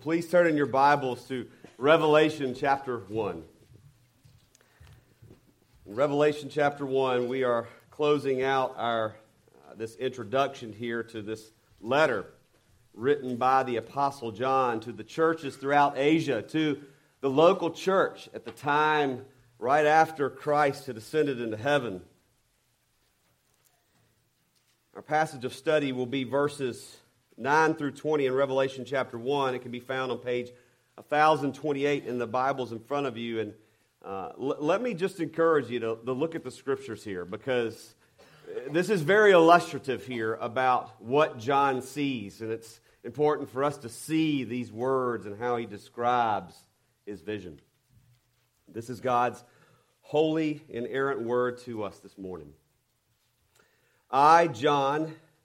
Please turn in your Bibles to Revelation chapter 1. In Revelation chapter 1, we are closing out our uh, this introduction here to this letter written by the apostle John to the churches throughout Asia, to the local church at the time right after Christ had ascended into heaven. Our passage of study will be verses 9 through 20 in Revelation chapter 1. It can be found on page 1028 in the Bibles in front of you. And uh, l- let me just encourage you to, to look at the scriptures here because this is very illustrative here about what John sees. And it's important for us to see these words and how he describes his vision. This is God's holy, inerrant word to us this morning. I, John,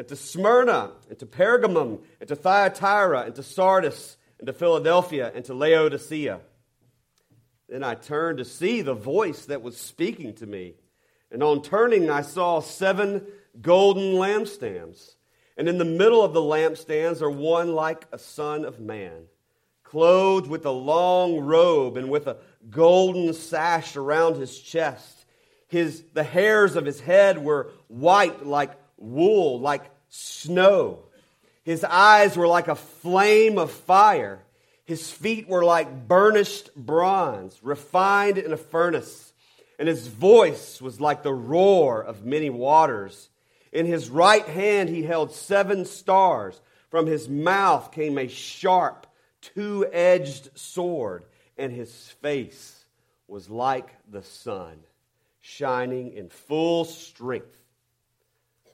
and to Smyrna, and to Pergamum, and to Thyatira, and to Sardis, and to Philadelphia, and to Laodicea. Then I turned to see the voice that was speaking to me. And on turning, I saw seven golden lampstands. And in the middle of the lampstands are one like a son of man, clothed with a long robe and with a golden sash around his chest. His, the hairs of his head were white like wool like snow. His eyes were like a flame of fire. His feet were like burnished bronze, refined in a furnace. And his voice was like the roar of many waters. In his right hand he held seven stars. From his mouth came a sharp, two edged sword, and his face was like the sun, shining in full strength.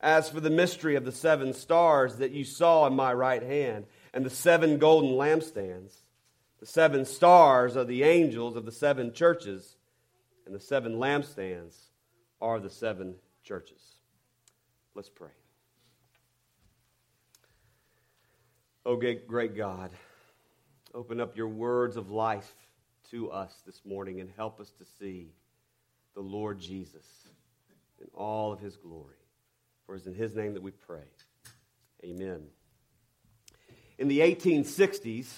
As for the mystery of the seven stars that you saw in my right hand, and the seven golden lampstands, the seven stars are the angels of the seven churches, and the seven lampstands are the seven churches. Let's pray. Oh, great God, open up your words of life to us this morning and help us to see the Lord Jesus in all of his glory. For it's in his name that we pray. Amen. In the 1860s,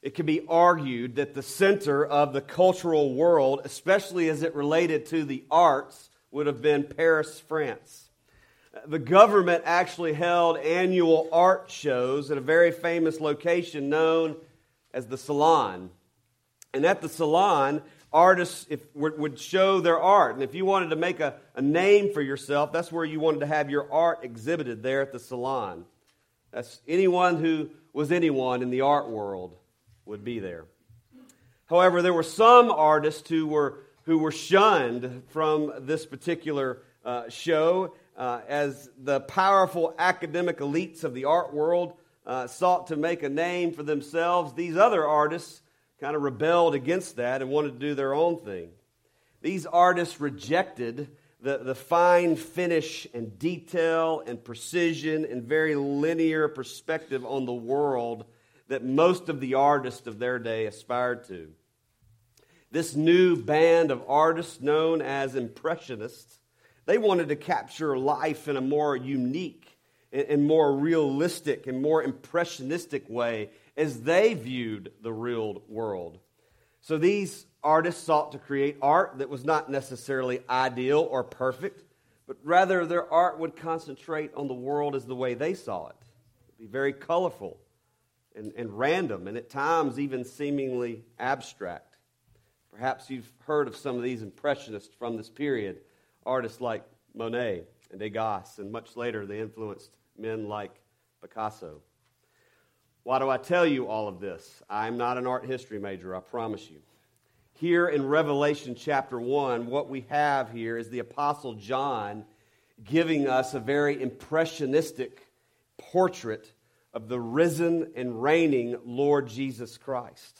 it can be argued that the center of the cultural world, especially as it related to the arts, would have been Paris, France. The government actually held annual art shows at a very famous location known as the Salon. And at the Salon, artists if, would show their art. And if you wanted to make a, a name for yourself, that's where you wanted to have your art exhibited there at the salon. That's anyone who was anyone in the art world would be there. However, there were some artists who were, who were shunned from this particular uh, show uh, as the powerful academic elites of the art world uh, sought to make a name for themselves. These other artists kind of rebelled against that and wanted to do their own thing. These artists rejected the, the fine finish and detail and precision and very linear perspective on the world that most of the artists of their day aspired to. This new band of artists known as Impressionists, they wanted to capture life in a more unique and more realistic and more impressionistic way as they viewed the real world. So these artists sought to create art that was not necessarily ideal or perfect, but rather their art would concentrate on the world as the way they saw it. It'd be very colorful and, and random, and at times even seemingly abstract. Perhaps you've heard of some of these impressionists from this period, artists like Monet and Degas, and much later they influenced men like Picasso. Why do I tell you all of this? I'm not an art history major, I promise you. Here in Revelation chapter 1, what we have here is the Apostle John giving us a very impressionistic portrait of the risen and reigning Lord Jesus Christ.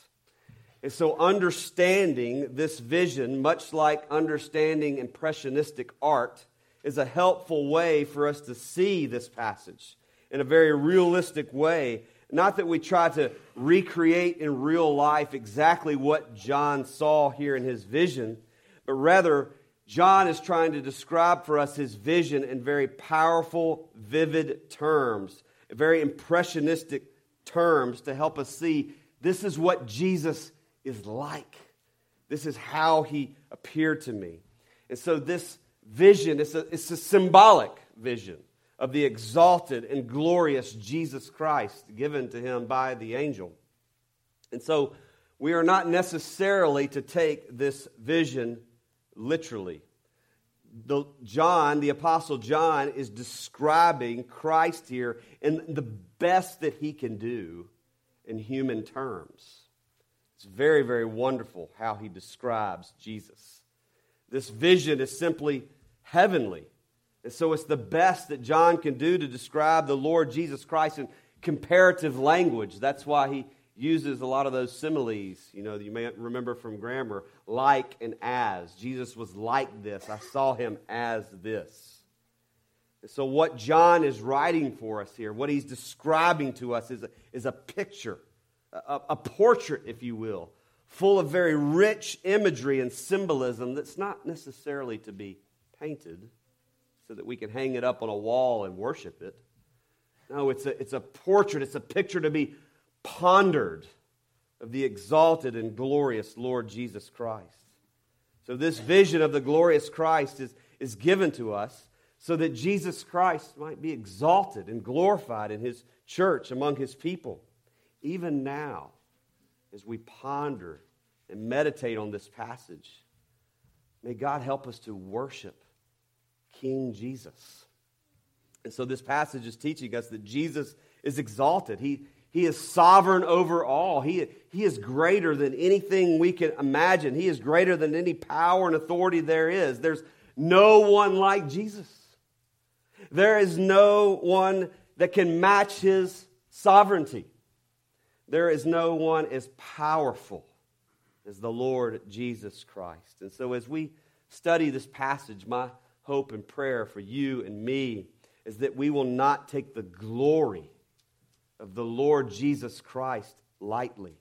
And so, understanding this vision, much like understanding impressionistic art, is a helpful way for us to see this passage in a very realistic way. Not that we try to recreate in real life exactly what John saw here in his vision, but rather, John is trying to describe for us his vision in very powerful, vivid terms, very impressionistic terms to help us see this is what Jesus is like. This is how he appeared to me. And so, this vision is a, it's a symbolic vision of the exalted and glorious Jesus Christ given to him by the angel. And so, we are not necessarily to take this vision literally. The, John, the Apostle John, is describing Christ here in the best that he can do in human terms. It's very, very wonderful how he describes Jesus. This vision is simply heavenly. So it's the best that John can do to describe the Lord Jesus Christ in comparative language. That's why he uses a lot of those similes. You know, you may remember from grammar like and as. Jesus was like this. I saw him as this. So, what John is writing for us here, what he's describing to us, is a, is a picture a, a portrait, if you will, full of very rich imagery and symbolism that's not necessarily to be painted so that we can hang it up on a wall and worship it. No, it's a, it's a portrait, it's a picture to be pondered of the exalted and glorious Lord Jesus Christ. So, this vision of the glorious Christ is, is given to us so that Jesus Christ might be exalted and glorified in his church among his people even now, as we ponder and meditate on this passage, may God help us to worship King Jesus. And so this passage is teaching us that Jesus is exalted. He, he is sovereign over all. He, he is greater than anything we can imagine. He is greater than any power and authority there is. There's no one like Jesus. There is no one that can match his sovereignty. There is no one as powerful as the Lord Jesus Christ. And so, as we study this passage, my hope and prayer for you and me is that we will not take the glory of the Lord Jesus Christ lightly,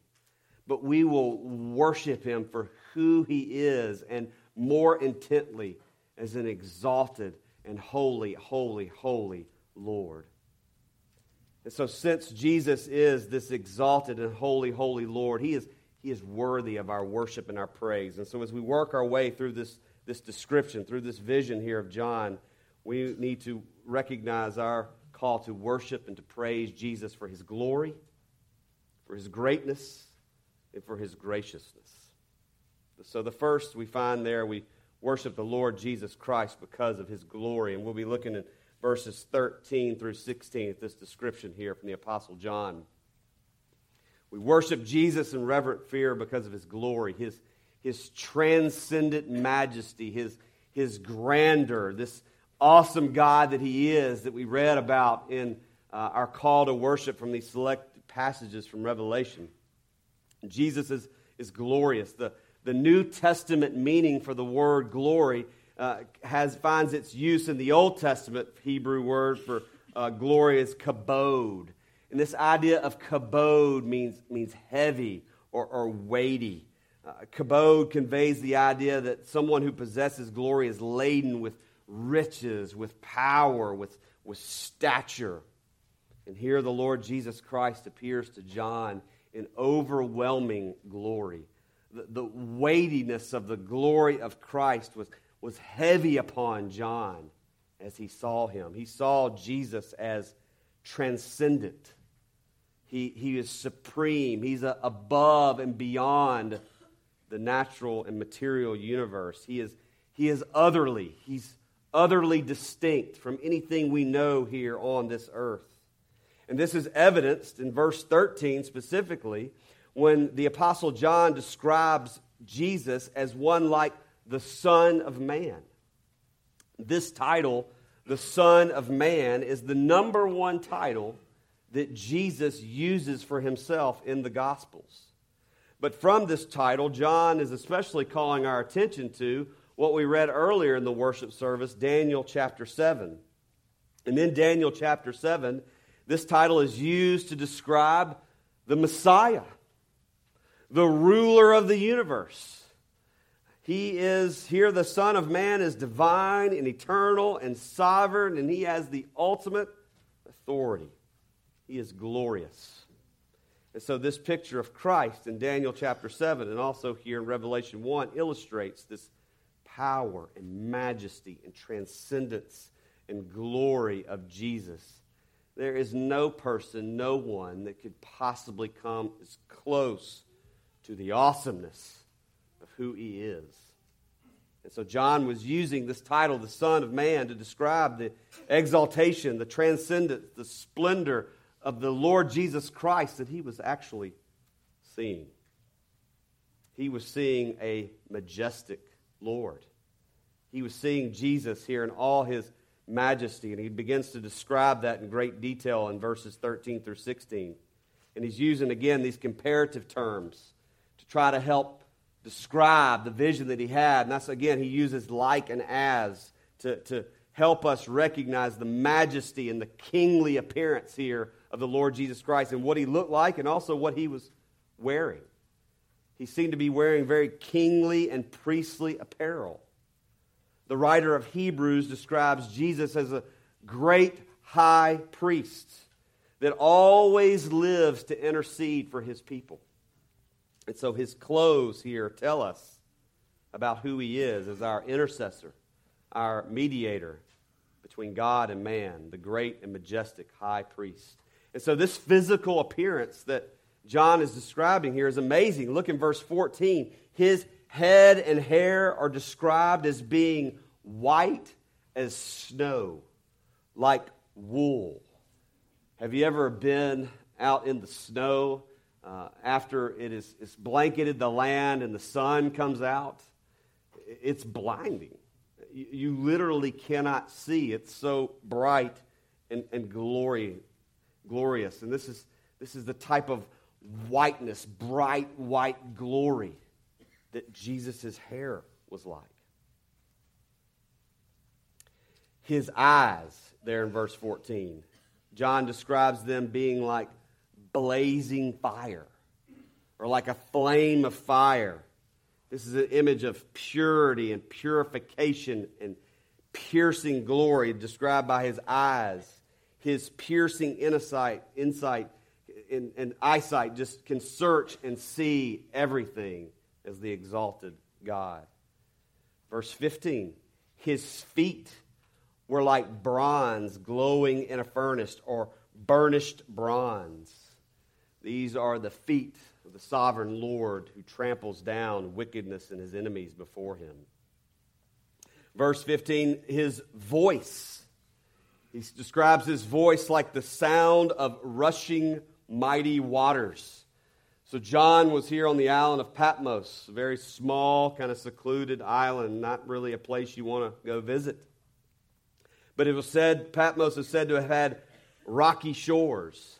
but we will worship him for who he is and more intently as an exalted and holy, holy, holy Lord. And so, since Jesus is this exalted and holy, holy Lord, he is, he is worthy of our worship and our praise. And so, as we work our way through this, this description, through this vision here of John, we need to recognize our call to worship and to praise Jesus for his glory, for his greatness, and for his graciousness. So, the first we find there, we worship the Lord Jesus Christ because of his glory. And we'll be looking at verses 13 through 16 at this description here from the Apostle John. We worship Jesus in reverent fear because of his glory, his, his transcendent majesty, his, his grandeur, this awesome God that he is that we read about in uh, our call to worship from these select passages from Revelation. Jesus is, is glorious. The, the New Testament meaning for the word glory uh, has, finds its use in the Old Testament Hebrew word for uh, glory is kabod. And this idea of kabod means, means heavy or, or weighty. Uh, kabod conveys the idea that someone who possesses glory is laden with riches, with power, with, with stature. And here the Lord Jesus Christ appears to John in overwhelming glory. The, the weightiness of the glory of Christ was was heavy upon John as he saw him. He saw Jesus as transcendent. He, he is supreme. He's a, above and beyond the natural and material universe. He is, he is otherly. He's utterly distinct from anything we know here on this earth. And this is evidenced in verse 13 specifically when the Apostle John describes Jesus as one like the Son of Man. This title, the Son of Man, is the number one title that Jesus uses for himself in the Gospels. But from this title, John is especially calling our attention to what we read earlier in the worship service, Daniel chapter 7. And in Daniel chapter 7, this title is used to describe the Messiah, the ruler of the universe. He is here, the Son of Man is divine and eternal and sovereign, and he has the ultimate authority. He is glorious. And so, this picture of Christ in Daniel chapter 7 and also here in Revelation 1 illustrates this power and majesty and transcendence and glory of Jesus. There is no person, no one that could possibly come as close to the awesomeness of who he is. And so John was using this title, the Son of Man, to describe the exaltation, the transcendence, the splendor of the Lord Jesus Christ that he was actually seeing. He was seeing a majestic Lord. He was seeing Jesus here in all his majesty, and he begins to describe that in great detail in verses 13 through 16. And he's using, again, these comparative terms to try to help describe the vision that he had. And that's, again, he uses like and as to, to help us recognize the majesty and the kingly appearance here of the Lord Jesus Christ and what he looked like and also what he was wearing. He seemed to be wearing very kingly and priestly apparel. The writer of Hebrews describes Jesus as a great high priest that always lives to intercede for his people. And so his clothes here tell us about who he is as our intercessor, our mediator between God and man, the great and majestic high priest. And so this physical appearance that John is describing here is amazing. Look in verse 14. His head and hair are described as being white as snow, like wool. Have you ever been out in the snow uh, after it is it's blanketed the land and the sun comes out? It's blinding. You, literally cannot see. It's so bright and, and glory, glorious. And this is, this is the type of whiteness, bright white glory that Jesus' hair was like. His eyes, there in verse 14, John describes them being like blazing fire or like a flame of fire. This is an image of purity and purification and piercing glory described by his eyes. His piercing insight, insight and, and eyesight just can search and see everything as the exalted God. Verse 15 His feet were like bronze glowing in a furnace or burnished bronze. These are the feet of the sovereign Lord who tramples down wickedness and his enemies before him. Verse 15, his voice. He describes his voice like the sound of rushing mighty waters. So, John was here on the island of Patmos, a very small, kind of secluded island, not really a place you want to go visit. But it was said, Patmos is said to have had rocky shores.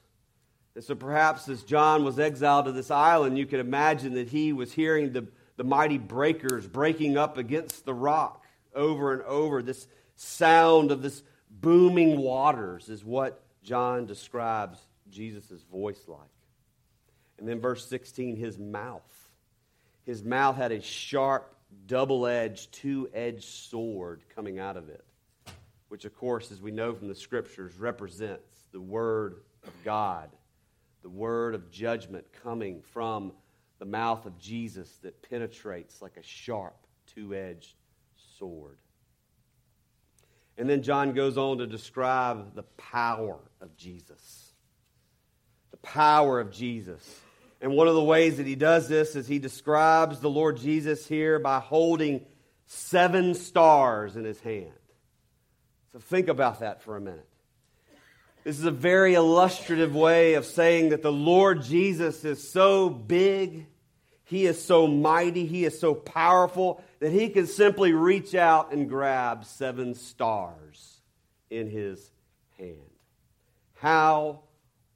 And so perhaps as John was exiled to this island, you could imagine that he was hearing the, the mighty breakers breaking up against the rock over and over. This sound of this booming waters is what John describes Jesus' voice like. And then verse 16, his mouth. His mouth had a sharp, double edged, two edged sword coming out of it, which, of course, as we know from the scriptures, represents the Word of God, the word of judgment coming from the mouth of Jesus that penetrates like a sharp, two edged sword. And then John goes on to describe the power of Jesus. The power of Jesus. And one of the ways that he does this is he describes the Lord Jesus here by holding seven stars in his hand. So think about that for a minute. This is a very illustrative way of saying that the Lord Jesus is so big, he is so mighty, he is so powerful that he can simply reach out and grab seven stars in his hand. How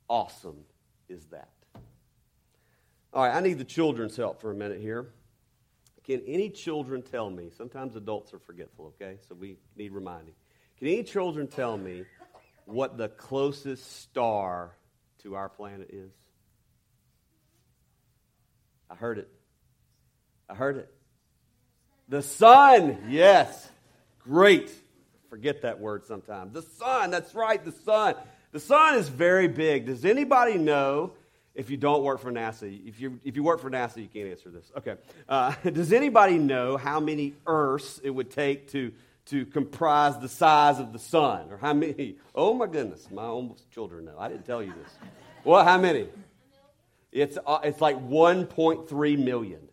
awesome is that? All right, I need the children's help for a minute here. Can any children tell me? Sometimes adults are forgetful, okay? So we need reminding. Can any children tell me what the closest star to our planet is? I heard it. I heard it. The sun, yes. Great. Forget that word sometimes. The sun, that's right, the sun. The sun is very big. Does anybody know if you don't work for NASA? If you, if you work for NASA, you can't answer this. Okay. Uh, does anybody know how many Earths it would take to to comprise the size of the sun? Or how many? Oh my goodness, my own children know. I didn't tell you this. Well, how many? It's, uh, it's like 1.3 million.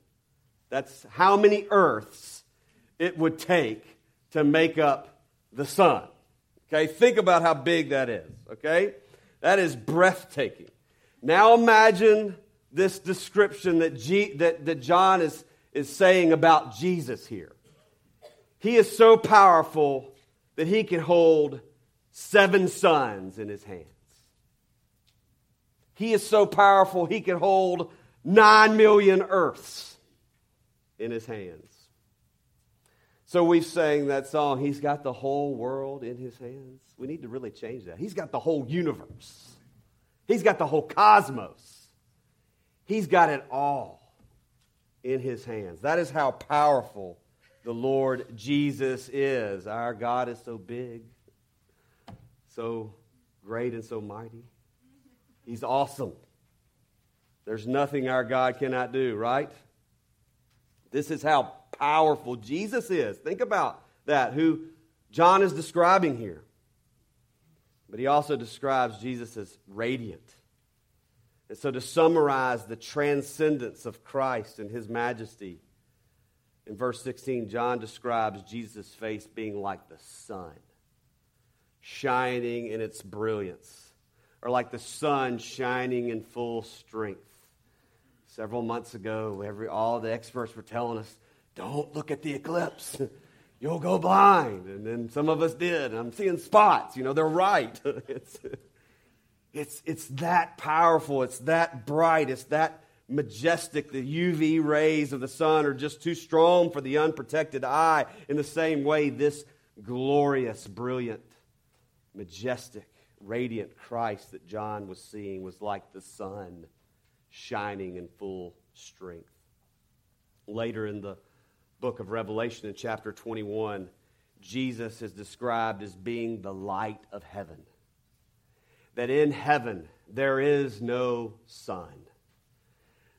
That's how many Earths it would take to make up the sun. Okay, think about how big that is. Okay, that is breathtaking. Now imagine this description that, G, that, that John is, is saying about Jesus here. He is so powerful that he can hold seven suns in his hands. He is so powerful he can hold nine million earths in his hands. So we sang that song, He's got the whole world in his hands. We need to really change that. He's got the whole universe, He's got the whole cosmos. He's got it all in his hands. That is how powerful the Lord Jesus is. Our God is so big, so great, and so mighty. He's awesome. There's nothing our God cannot do, right? This is how powerful Jesus is. Think about that, who John is describing here. But he also describes Jesus as radiant. And so, to summarize the transcendence of Christ and his majesty, in verse 16, John describes Jesus' face being like the sun, shining in its brilliance, or like the sun shining in full strength. Several months ago, every, all the experts were telling us, don't look at the eclipse. You'll go blind. And then some of us did. I'm seeing spots. You know, they're right. it's, it's, it's that powerful. It's that bright. It's that majestic. The UV rays of the sun are just too strong for the unprotected eye. In the same way, this glorious, brilliant, majestic, radiant Christ that John was seeing was like the sun shining in full strength. Later in the book of Revelation, in chapter 21, Jesus is described as being the light of heaven. That in heaven there is no sun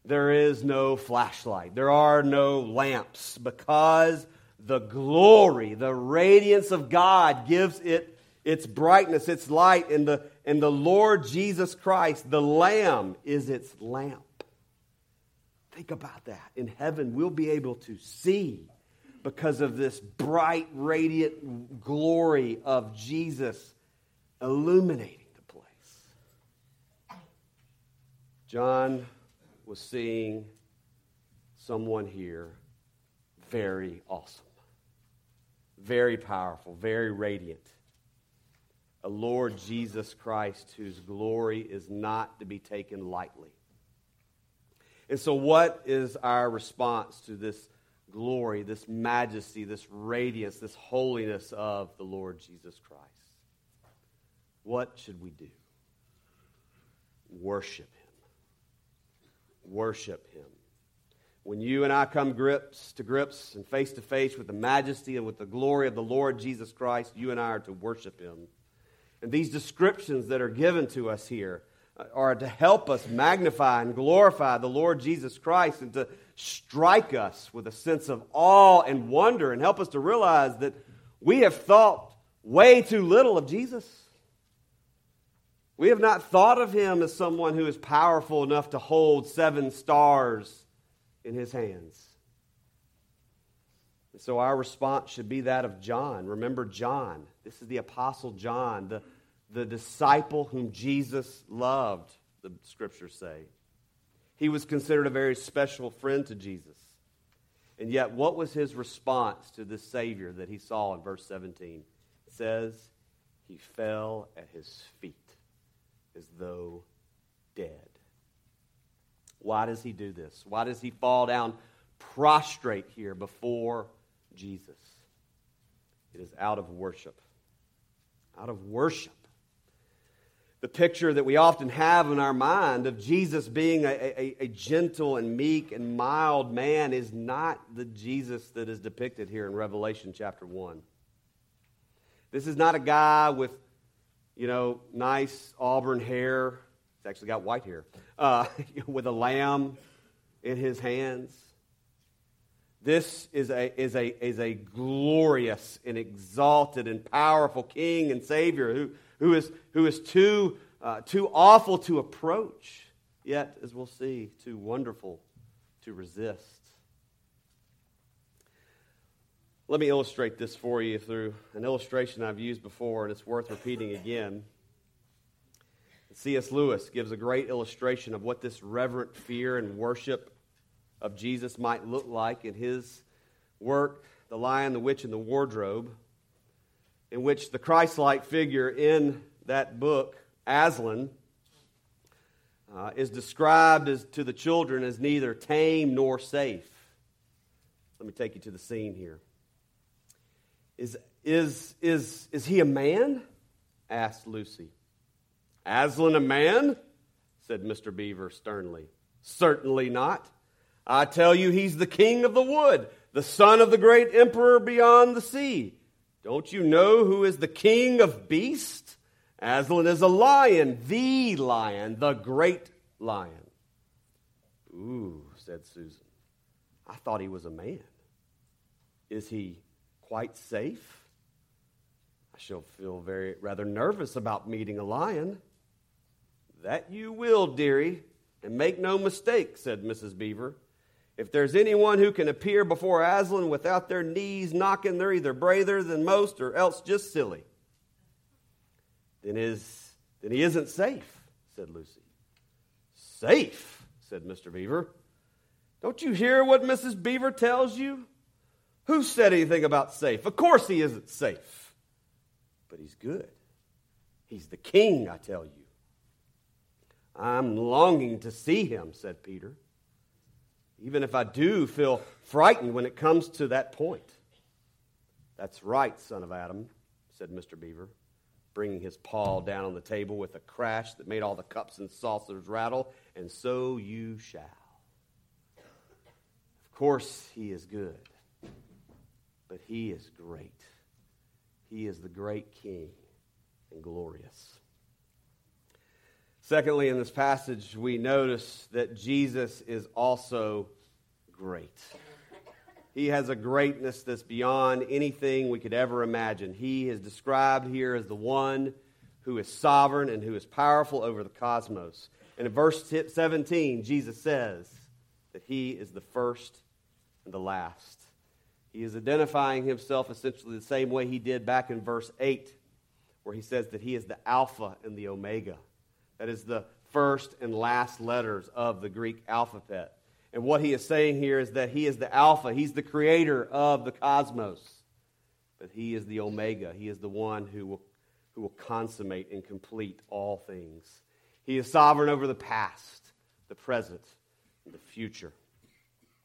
there is no flashlight. There are no lamps because the glory, the radiance of God gives it its brightness, its light, and the, and the Lord Jesus Christ, the Lamb, is its lamp. Think about that. In heaven, we'll be able to see because of this bright, radiant glory of Jesus illuminating the place. John was seeing someone here very awesome, very powerful, very radiant. A Lord Jesus Christ whose glory is not to be taken lightly. And so, what is our response to this glory, this majesty, this radiance, this holiness of the Lord Jesus Christ? What should we do? Worship Him worship him. When you and I come grips to grips and face to face with the majesty and with the glory of the Lord Jesus Christ, you and I are to worship him. And these descriptions that are given to us here are to help us magnify and glorify the Lord Jesus Christ and to strike us with a sense of awe and wonder and help us to realize that we have thought way too little of Jesus. We have not thought of him as someone who is powerful enough to hold seven stars in his hands. And so our response should be that of John. Remember John. This is the Apostle John, the, the disciple whom Jesus loved, the scriptures say. He was considered a very special friend to Jesus. And yet, what was his response to this Savior that he saw in verse 17? It says, He fell at his feet as though dead. Why does he do this? Why does he fall down prostrate here before Jesus? It is out of worship. Out of worship. The picture that we often have in our mind of Jesus being a, a, a, gentle and meek and mild man is not the Jesus that is depicted here in Revelation chapter 1. This is not a guy with you know, nice auburn hair. He's actually got white hair. Uh, with a lamb in his hands. This is a, is, a, is a glorious and exalted and powerful King and Savior who, who is, who is too, uh, too awful to approach, yet, as we'll see, too wonderful to resist. Let me illustrate this for you through an illustration I've used before, and it's worth repeating again. C.S. Lewis gives a great illustration of what this reverent fear and worship of Jesus might look like in his work, The Lion, the Witch, and the Wardrobe, in which the Christ like figure in that book, Aslan, uh, is described as, to the children as neither tame nor safe. Let me take you to the scene here. Is, is, is, is he a man? asked Lucy. Aslan a man? said Mr. Beaver sternly. Certainly not. I tell you, he's the king of the wood, the son of the great emperor beyond the sea. Don't you know who is the king of beasts? Aslan is a lion, the lion, the great lion. Ooh, said Susan. I thought he was a man. Is he quite safe. I shall feel very rather nervous about meeting a lion. That you will, dearie, and make no mistake, said Mrs. Beaver. If there's anyone who can appear before Aslan without their knees knocking, they're either braver than most or else just silly. Then, is, then he isn't safe, said Lucy. Safe, said Mr. Beaver. Don't you hear what Mrs. Beaver tells you? Who said anything about safe? Of course he isn't safe. But he's good. He's the king, I tell you. I'm longing to see him, said Peter, even if I do feel frightened when it comes to that point. That's right, son of Adam, said Mr. Beaver, bringing his paw down on the table with a crash that made all the cups and saucers rattle, and so you shall. Of course, he is good but he is great. He is the great king and glorious. Secondly, in this passage, we notice that Jesus is also great. He has a greatness that's beyond anything we could ever imagine. He is described here as the one who is sovereign and who is powerful over the cosmos. And in verse 17, Jesus says that he is the first and the last. He is identifying himself essentially the same way he did back in verse 8, where he says that he is the Alpha and the Omega. That is the first and last letters of the Greek alphabet. And what he is saying here is that he is the Alpha, he's the creator of the cosmos. But he is the Omega, he is the one who will, who will consummate and complete all things. He is sovereign over the past, the present, and the future.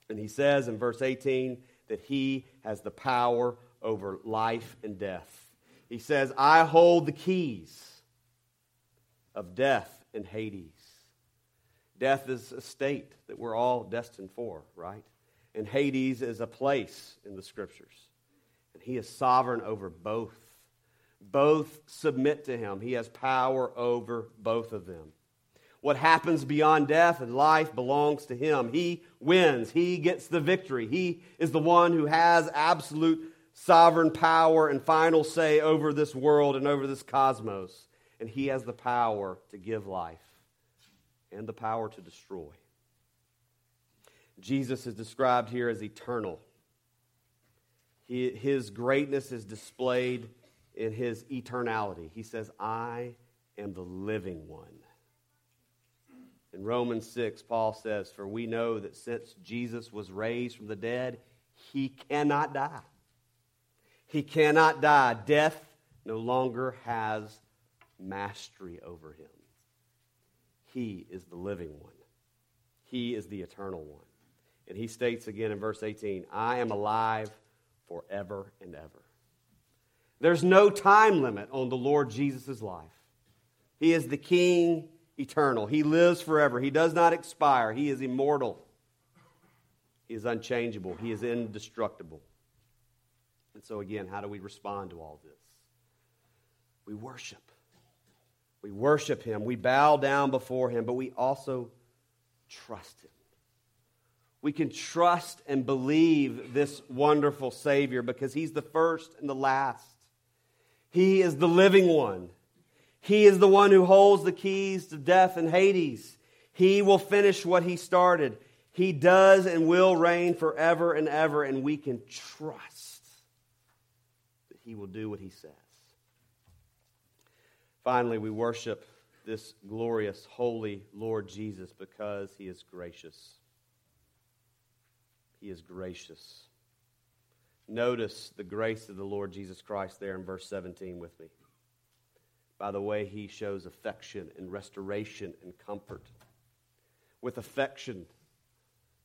And he says in verse 18, that he has the power over life and death. He says, I hold the keys of death and Hades. Death is a state that we're all destined for, right? And Hades is a place in the scriptures. And he is sovereign over both. Both submit to him. He has power over both of them. What happens beyond death and life belongs to him. He wins. He gets the victory. He is the one who has absolute sovereign power and final say over this world and over this cosmos. and He has the power to give life and the power to destroy. Jesus is described here as eternal. He, his greatness is displayed in his eternality. He says, I am the living one. In Romans 6, Paul says, For we know that since Jesus was raised from the dead, he cannot die. He cannot die. Death no longer has mastery over him. He is the living one, He is the eternal one. And he states again in verse 18, I am alive forever and ever. There's no time limit on the Lord Jesus' life. He is the King eternal. He lives forever. He does not expire. He is immortal. He is unchangeable. He is indestructible. And so, again, how do we respond to all this? We worship. We worship Him. We bow down before Him, but we also trust Him. We can trust and believe this wonderful Savior because He's the first and the last. He is the living one. He is the one who holds the keys to death and Hades. He will finish what He started. He does and will reign forever and ever, and we can trust that He will do what He says. Finally, we worship this glorious, holy Lord Jesus because He is gracious. He is gracious. Notice the grace of the Lord Jesus Christ there in verse 17 with me. By the way, he shows affection and restoration and comfort. With affection,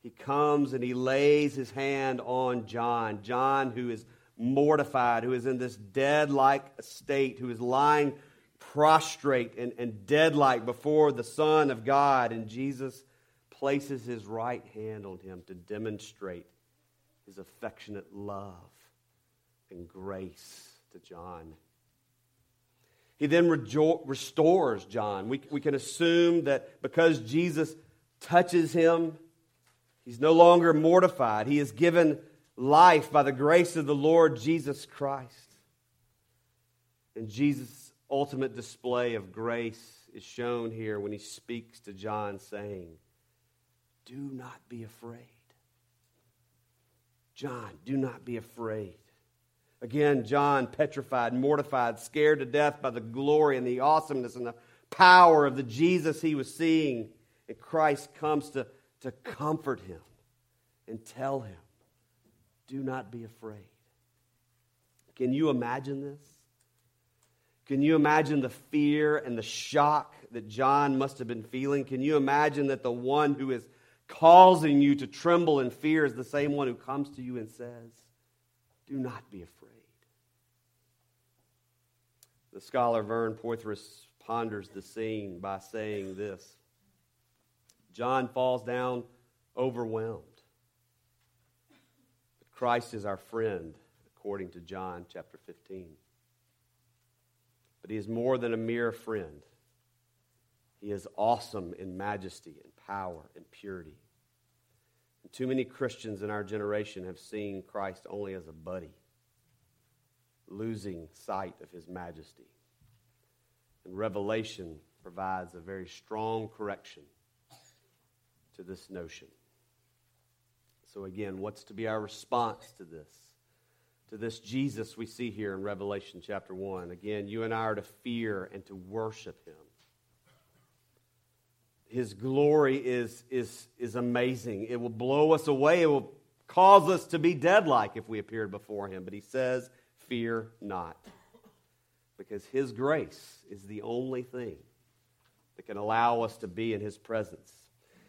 he comes and he lays his hand on John. John, who is mortified, who is in this dead like state, who is lying prostrate and, and dead like before the Son of God. And Jesus places his right hand on him to demonstrate his affectionate love and grace to John. He then rejo- restores John. We, we can assume that because Jesus touches him, he's no longer mortified. He is given life by the grace of the Lord Jesus Christ. And Jesus' ultimate display of grace is shown here when he speaks to John, saying, Do not be afraid. John, do not be afraid. Again, John, petrified, mortified, scared to death by the glory and the awesomeness and the power of the Jesus he was seeing. And Christ comes to, to comfort him and tell him, Do not be afraid. Can you imagine this? Can you imagine the fear and the shock that John must have been feeling? Can you imagine that the one who is causing you to tremble in fear is the same one who comes to you and says, Do not be afraid. The scholar Vern Poythress ponders the scene by saying this John falls down overwhelmed. But Christ is our friend, according to John chapter 15. But he is more than a mere friend. He is awesome in majesty and power and purity. And too many Christians in our generation have seen Christ only as a buddy, losing sight of his majesty. And Revelation provides a very strong correction to this notion. So, again, what's to be our response to this? To this Jesus we see here in Revelation chapter 1. Again, you and I are to fear and to worship him. His glory is, is, is amazing. It will blow us away. It will cause us to be dead like if we appeared before Him. But He says, Fear not. Because His grace is the only thing that can allow us to be in His presence.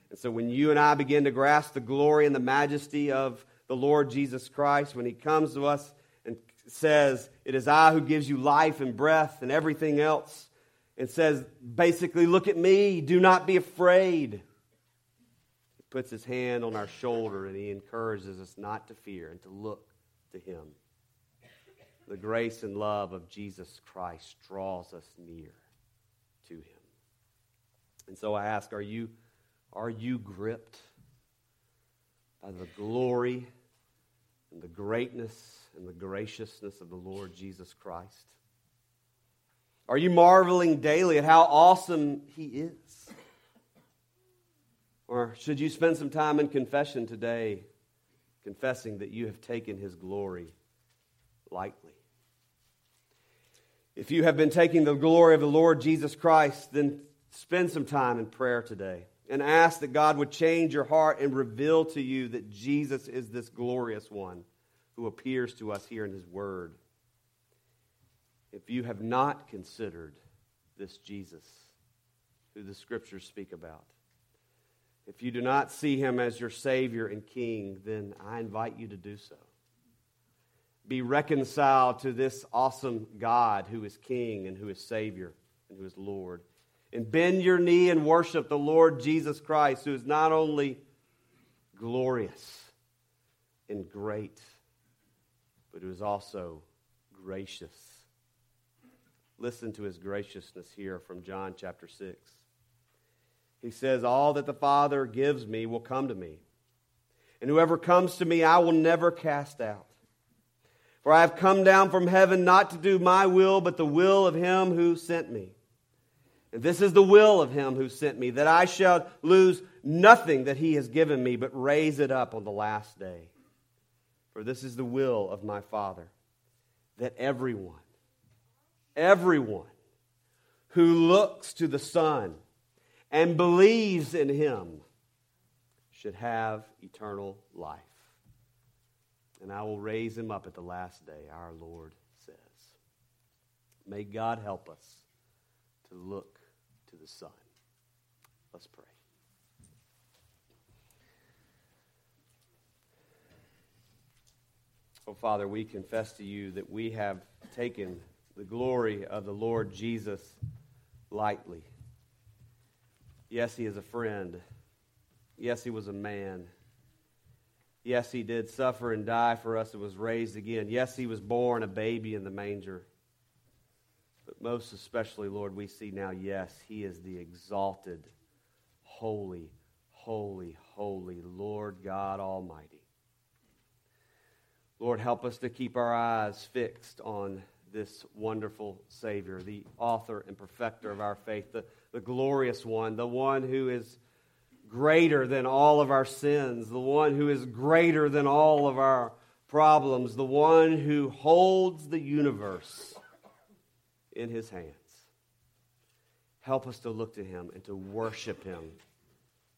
And so when you and I begin to grasp the glory and the majesty of the Lord Jesus Christ, when He comes to us and says, It is I who gives you life and breath and everything else and says, basically, look at me, do not be afraid. He puts his hand on our shoulder and he encourages us not to fear and to look to him. The grace and love of Jesus Christ draws us near to him. And so I ask, are you, are you gripped by the glory and the greatness and the graciousness of the Lord Jesus Christ? Are you marveling daily at how awesome He is? Or should you spend some time in confession today, confessing that you have taken His glory lightly? If you have been taking the glory of the Lord Jesus Christ, then spend some time in prayer today and ask that God would change your heart and reveal to you that Jesus is this glorious one who appears to us here in His Word. If you have not considered this Jesus who the Scriptures speak about, if you do not see Him as your Savior and King, then I invite you to do so. Be reconciled to this awesome God who is King and who is Savior and who is Lord and bend your knee and worship the Lord Jesus Christ, who is not only glorious and great, but who is also gracious. Listen to his graciousness here from John chapter 6. He says, All that the Father gives me will come to me, and whoever comes to me I will never cast out. For I have come down from heaven not to do my will, but the will of him who sent me. This is the will of him who sent me, that I shall lose nothing that he has given me, but raise it up on the last day. For this is the will of my Father, that everyone, everyone who looks to the Son and believes in him should have eternal life. And I will raise him up at the last day, our Lord says. May God help us to look to the Son. Let's pray. Oh, Father, we confess to you that we have taken the glory of the Lord Jesus lightly. Yes, he is a friend. Yes, he was a man. Yes, he did suffer and die for us and was raised again. Yes, he was born a baby in the manger. Most especially, Lord, we see now, yes, He is the exalted, holy, holy, holy Lord God Almighty. Lord, help us to keep our eyes fixed on this wonderful Savior, the author and perfecter of our faith, the, the glorious one, the one who is greater than all of our sins, the one who is greater than all of our problems, the one who holds the universe in his hands. Help us to look to him and to worship him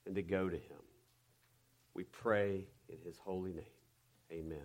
and to go to him. We pray in his holy name. Amen.